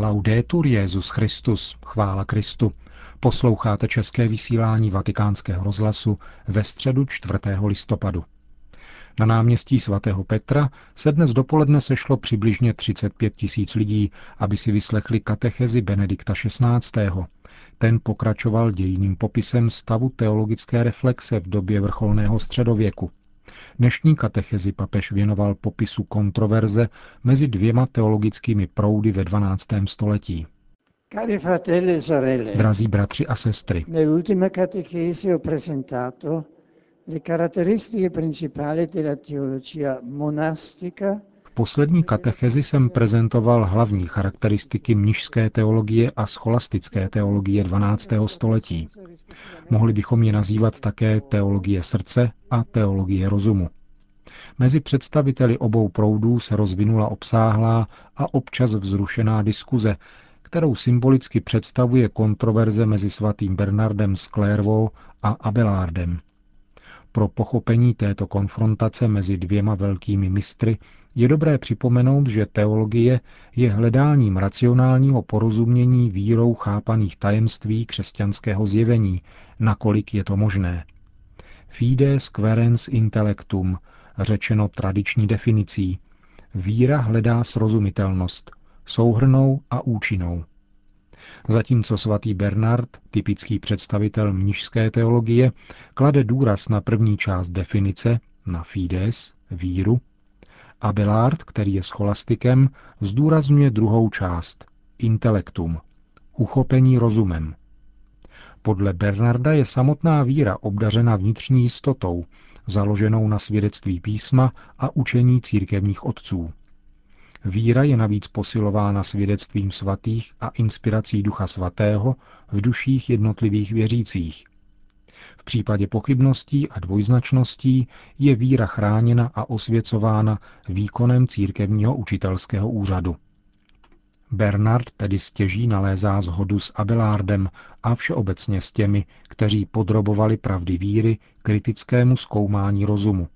Laudetur Jezus Christus, chvála Kristu. Posloucháte české vysílání Vatikánského rozhlasu ve středu 4. listopadu. Na náměstí svatého Petra se dnes dopoledne sešlo přibližně 35 tisíc lidí, aby si vyslechli katechezi Benedikta XVI. Ten pokračoval dějiným popisem stavu teologické reflexe v době vrcholného středověku. Dnešní katechezi papež věnoval popisu kontroverze mezi dvěma teologickými proudy ve 12. století. E Drazí bratři a sestry, le caratteristiche principali della teologia monastica poslední katechezi jsem prezentoval hlavní charakteristiky mnižské teologie a scholastické teologie 12. století. Mohli bychom je nazývat také teologie srdce a teologie rozumu. Mezi představiteli obou proudů se rozvinula obsáhlá a občas vzrušená diskuze, kterou symbolicky představuje kontroverze mezi svatým Bernardem z Clairvaux a Abelardem. Pro pochopení této konfrontace mezi dvěma velkými mistry je dobré připomenout, že teologie je hledáním racionálního porozumění vírou chápaných tajemství křesťanského zjevení, nakolik je to možné. Fides querens intellectum, řečeno tradiční definicí, víra hledá srozumitelnost, souhrnou a účinnou. Zatímco svatý Bernard, typický představitel mnižské teologie, klade důraz na první část definice, na fides, víru, Abelard, který je scholastikem, zdůrazňuje druhou část, intelektum, uchopení rozumem. Podle Bernarda je samotná víra obdařena vnitřní jistotou, založenou na svědectví písma a učení církevních otců. Víra je navíc posilována svědectvím svatých a inspirací Ducha Svatého v duších jednotlivých věřících. V případě pochybností a dvojznačností je víra chráněna a osvěcována výkonem církevního učitelského úřadu. Bernard tedy stěží nalézá zhodu s Abelardem a všeobecně s těmi, kteří podrobovali pravdy víry kritickému zkoumání rozumu.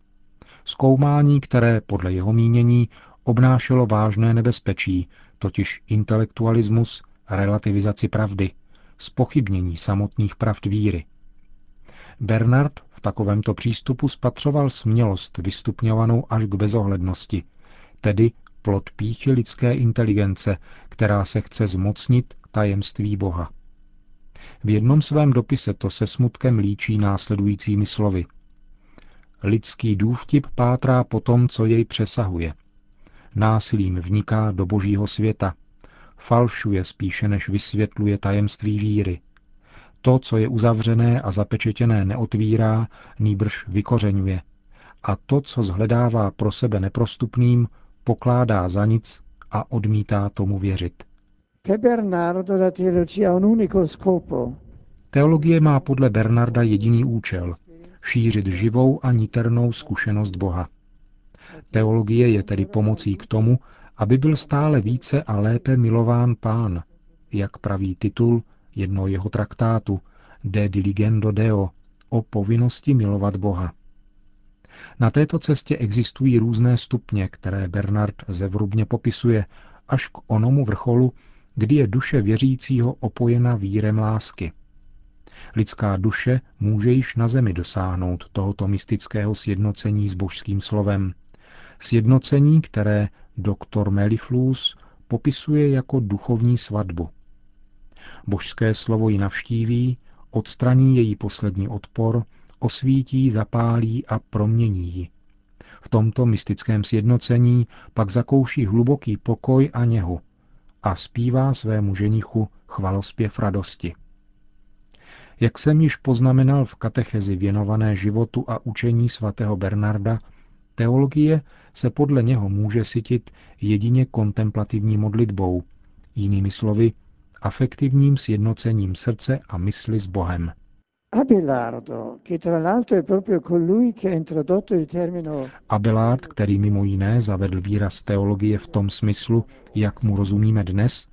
Zkoumání, které podle jeho mínění obnášelo vážné nebezpečí, totiž intelektualismus, relativizaci pravdy, spochybnění samotných pravd víry. Bernard v takovémto přístupu spatřoval smělost vystupňovanou až k bezohlednosti, tedy plod píchy lidské inteligence, která se chce zmocnit tajemství Boha. V jednom svém dopise to se smutkem líčí následujícími slovy. Lidský důvtip pátrá po tom, co jej přesahuje. Násilím vniká do božího světa. Falšuje spíše, než vysvětluje tajemství víry. To, co je uzavřené a zapečetěné, neotvírá, nýbrž vykořeňuje. A to, co zhledává pro sebe neprostupným, pokládá za nic a odmítá tomu věřit. Teologie má podle Bernarda jediný účel šířit živou a niternou zkušenost Boha. Teologie je tedy pomocí k tomu, aby byl stále více a lépe milován pán, jak praví titul jedno jeho traktátu De diligendo Deo o povinnosti milovat Boha. Na této cestě existují různé stupně, které Bernard zevrubně popisuje, až k onomu vrcholu, kdy je duše věřícího opojena vírem lásky. Lidská duše může již na zemi dosáhnout tohoto mystického sjednocení s božským slovem. Sjednocení, které doktor Meliflus popisuje jako duchovní svatbu. Božské slovo ji navštíví, odstraní její poslední odpor, osvítí, zapálí a promění ji. V tomto mystickém sjednocení pak zakouší hluboký pokoj a něhu a zpívá svému ženichu chvalospěv radosti. Jak jsem již poznamenal v katechezi věnované životu a učení svatého Bernarda, teologie se podle něho může sytit jedině kontemplativní modlitbou, jinými slovy afektivním sjednocením srdce a mysli s Bohem. Abelard, který mimo jiné zavedl výraz teologie v tom smyslu, jak mu rozumíme dnes,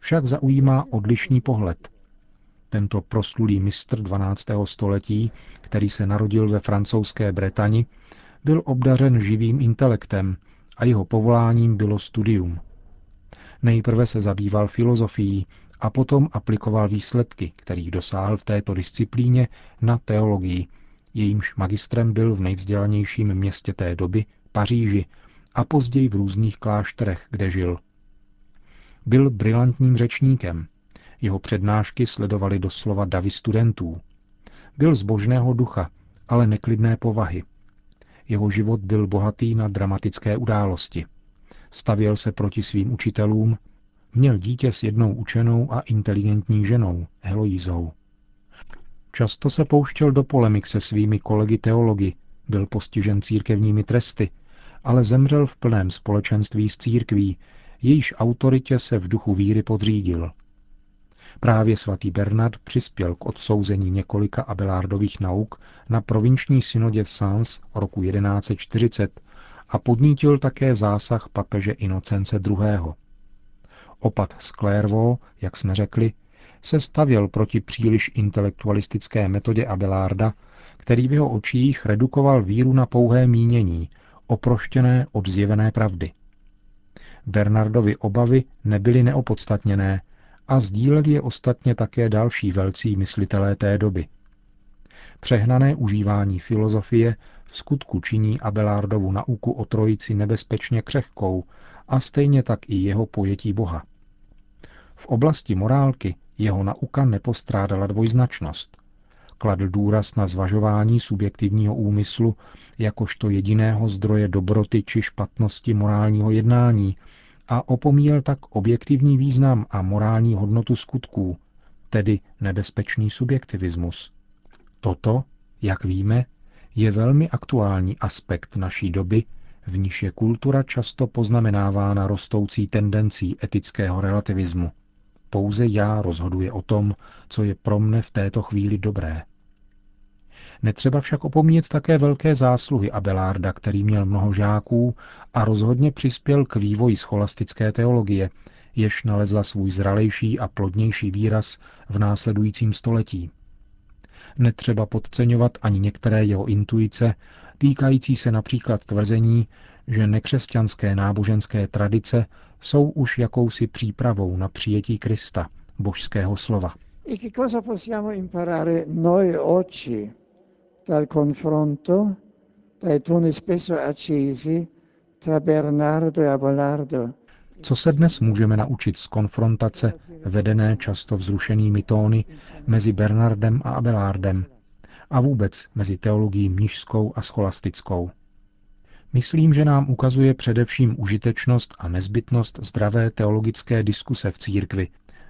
však zaujímá odlišný pohled. Tento proslulý mistr 12. století, který se narodil ve francouzské Bretani, byl obdařen živým intelektem a jeho povoláním bylo studium. Nejprve se zabýval filozofií a potom aplikoval výsledky, kterých dosáhl v této disciplíně, na teologii. Jejímž magistrem byl v nejvzdělanějším městě té doby, Paříži, a později v různých klášterech, kde žil. Byl brilantním řečníkem. Jeho přednášky sledovali doslova davy studentů. Byl zbožného ducha, ale neklidné povahy. Jeho život byl bohatý na dramatické události. Stavěl se proti svým učitelům, měl dítě s jednou učenou a inteligentní ženou, Heloízou. Často se pouštěl do polemik se svými kolegy teology, byl postižen církevními tresty, ale zemřel v plném společenství s církví, jejíž autoritě se v duchu víry podřídil. Právě svatý Bernard přispěl k odsouzení několika Abelardových nauk na provinční synodě v Sens roku 1140 a podnítil také zásah papeže Inocence II. Opat z Clairvaux, jak jsme řekli, se stavěl proti příliš intelektualistické metodě Abelarda, který v jeho očích redukoval víru na pouhé mínění, oproštěné od zjevené pravdy. Bernardovi obavy nebyly neopodstatněné a sdíleli je ostatně také další velcí myslitelé té doby. Přehnané užívání filozofie v skutku činí Abelardovu nauku o trojici nebezpečně křehkou a stejně tak i jeho pojetí Boha. V oblasti morálky jeho nauka nepostrádala dvojznačnost. Kladl důraz na zvažování subjektivního úmyslu jakožto jediného zdroje dobroty či špatnosti morálního jednání a opomíjel tak objektivní význam a morální hodnotu skutků, tedy nebezpečný subjektivismus. Toto, jak víme, je velmi aktuální aspekt naší doby, v níž je kultura často poznamenávána rostoucí tendencí etického relativismu. Pouze já rozhoduje o tom, co je pro mne v této chvíli dobré. Netřeba však opomíjet také velké zásluhy Abelarda, který měl mnoho žáků a rozhodně přispěl k vývoji scholastické teologie, jež nalezla svůj zralejší a plodnější výraz v následujícím století. Netřeba podceňovat ani některé jeho intuice, týkající se například tvrzení, že nekřesťanské náboženské tradice jsou už jakousi přípravou na přijetí Krista, božského slova. E che cosa possiamo imparare noi oggi dal confronto, dai toni spesso accesi tra Bernardo e Abelardo? Co se dnes můžeme naučit z konfrontace, vedené často vzrušenými tóny, mezi Bernardem a Abelardem a vůbec mezi teologií mnižskou a scholastickou? Myslím, že nám ukazuje především užitečnost a nezbytnost zdravé teologické diskuse v církvi,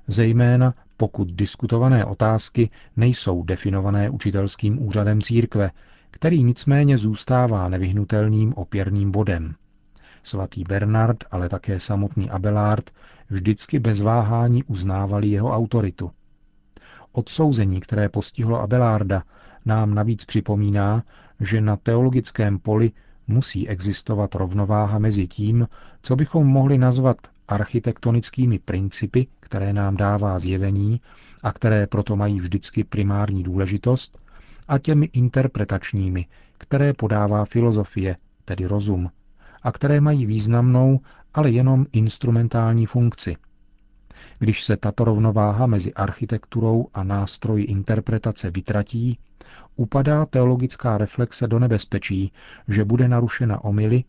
zejména pokud diskutované otázky nejsou definované učitelským úřadem církve, který nicméně zůstává nevyhnutelným opěrným bodem. Svatý Bernard, ale také samotný Abelard vždycky bez váhání uznávali jeho autoritu. Odsouzení, které postihlo Abelarda, nám navíc připomíná, že na teologickém poli musí existovat rovnováha mezi tím, co bychom mohli nazvat architektonickými principy, které nám dává zjevení a které proto mají vždycky primární důležitost, a těmi interpretačními, které podává filozofie, tedy rozum, a které mají významnou, ale jenom instrumentální funkci. Když se tato rovnováha mezi architekturou a nástroji interpretace vytratí, upadá teologická reflexe do nebezpečí, že bude narušena omily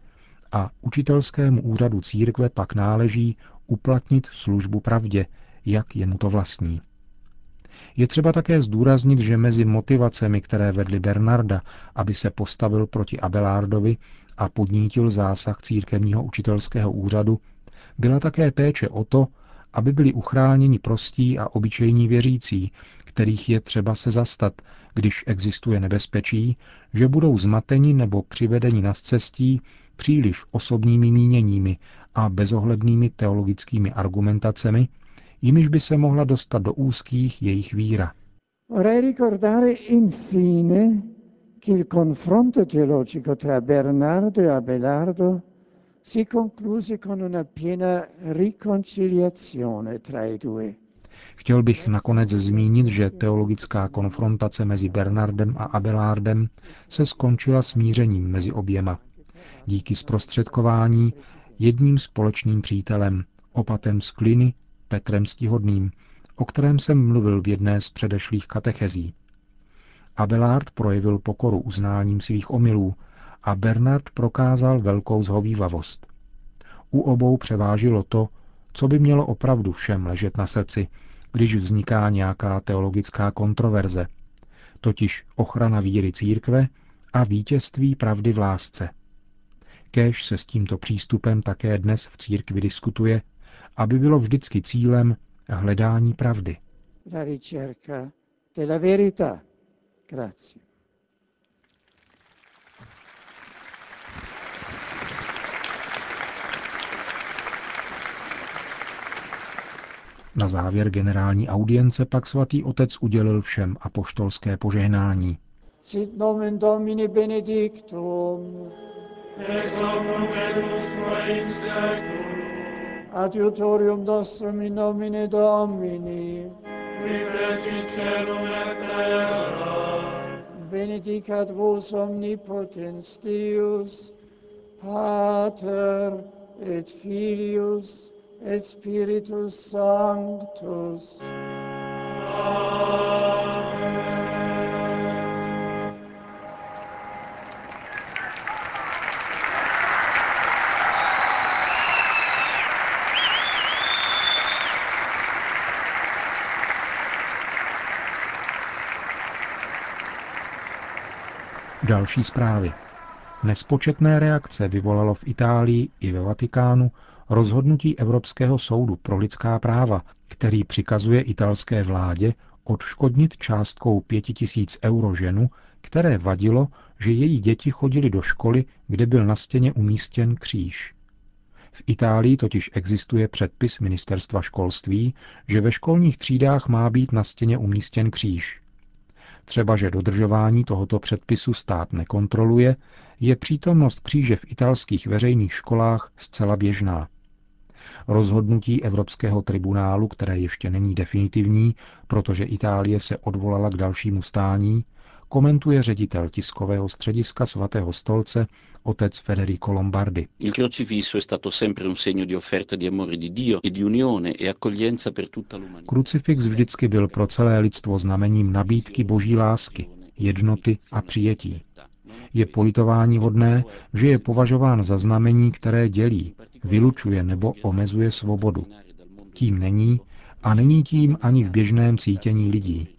a učitelskému úřadu církve pak náleží uplatnit službu pravdě, jak je mu to vlastní. Je třeba také zdůraznit, že mezi motivacemi, které vedly Bernarda, aby se postavil proti Abelardovi a podnítil zásah církevního učitelského úřadu, byla také péče o to, aby byli uchráněni prostí a obyčejní věřící, kterých je třeba se zastat, když existuje nebezpečí, že budou zmateni nebo přivedeni na cestí příliš osobními míněními a bezohlednými teologickými argumentacemi, jimiž by se mohla dostat do úzkých jejich víra. Ricordare infine che il confronto teologico tra Bernardo e si con una piena riconciliazione tra i due. Chtěl bych nakonec zmínit, že teologická konfrontace mezi Bernardem a Abelardem se skončila smířením mezi oběma. Díky zprostředkování jedním společným přítelem, opatem z Kliny, Petrem Stihodným, o kterém jsem mluvil v jedné z předešlých katechezí. Abelard projevil pokoru uznáním svých omylů a Bernard prokázal velkou zhovývavost. U obou převážilo to, co by mělo opravdu všem ležet na srdci, když vzniká nějaká teologická kontroverze, totiž ochrana víry církve a vítězství pravdy v lásce. Kéž se s tímto přístupem také dnes v církvi diskutuje, aby bylo vždycky cílem hledání pravdy. La ricerca della verità. Grazie. Na závěr generální audience pak svatý otec udělil všem apoštolské požehnání. Sit nomen Domini benedictum. Ex. Adiutorium nostrum in nomine Domini. Qui fecit celum et terra. Benedicat vos omnipotens Deus, Pater et Filius et Spiritus Sanctus. Další zprávy. Nespočetné reakce vyvolalo v Itálii i ve Vatikánu rozhodnutí Evropského soudu pro lidská práva, který přikazuje italské vládě odškodnit částkou 5000 euro ženu, které vadilo, že její děti chodili do školy, kde byl na stěně umístěn kříž. V Itálii totiž existuje předpis ministerstva školství, že ve školních třídách má být na stěně umístěn kříž. Třeba, že dodržování tohoto předpisu stát nekontroluje, je přítomnost kříže v italských veřejných školách zcela běžná. Rozhodnutí Evropského tribunálu, které ještě není definitivní, protože Itálie se odvolala k dalšímu stání, komentuje ředitel tiskového střediska svatého stolce otec Federico Lombardi. E e. Krucifix vždycky byl pro celé lidstvo znamením nabídky boží lásky, jednoty a přijetí. Je politování hodné, že je považován za znamení, které dělí, vylučuje nebo omezuje svobodu. Tím není a není tím ani v běžném cítění lidí.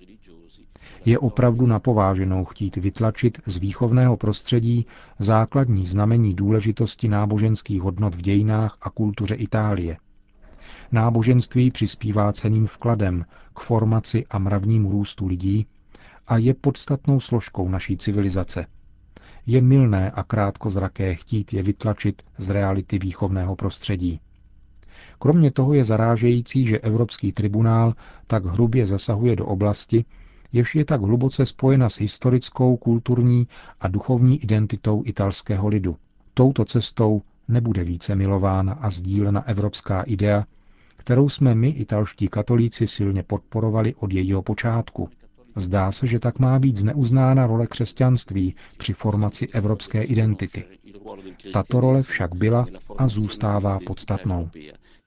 Je opravdu napováženou chtít vytlačit z výchovného prostředí základní znamení důležitosti náboženských hodnot v dějinách a kultuře Itálie. Náboženství přispívá ceným vkladem k formaci a mravnímu růstu lidí a je podstatnou složkou naší civilizace. Je milné a krátkozraké chtít je vytlačit z reality výchovného prostředí. Kromě toho je zarážející, že Evropský tribunál tak hrubě zasahuje do oblasti, jež je tak hluboce spojena s historickou, kulturní a duchovní identitou italského lidu. Touto cestou nebude více milována a sdílena evropská idea, kterou jsme my, italští katolíci, silně podporovali od jejího počátku. Zdá se, že tak má být zneuznána role křesťanství při formaci evropské identity. Tato role však byla a zůstává podstatnou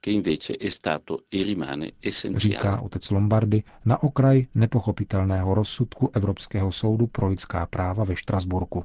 che invece è stato e rimane essenziale. Říká otec Lombardy na okraj nepochopitelného rozsudku Evropského soudu pro lidská práva ve Štrasburku.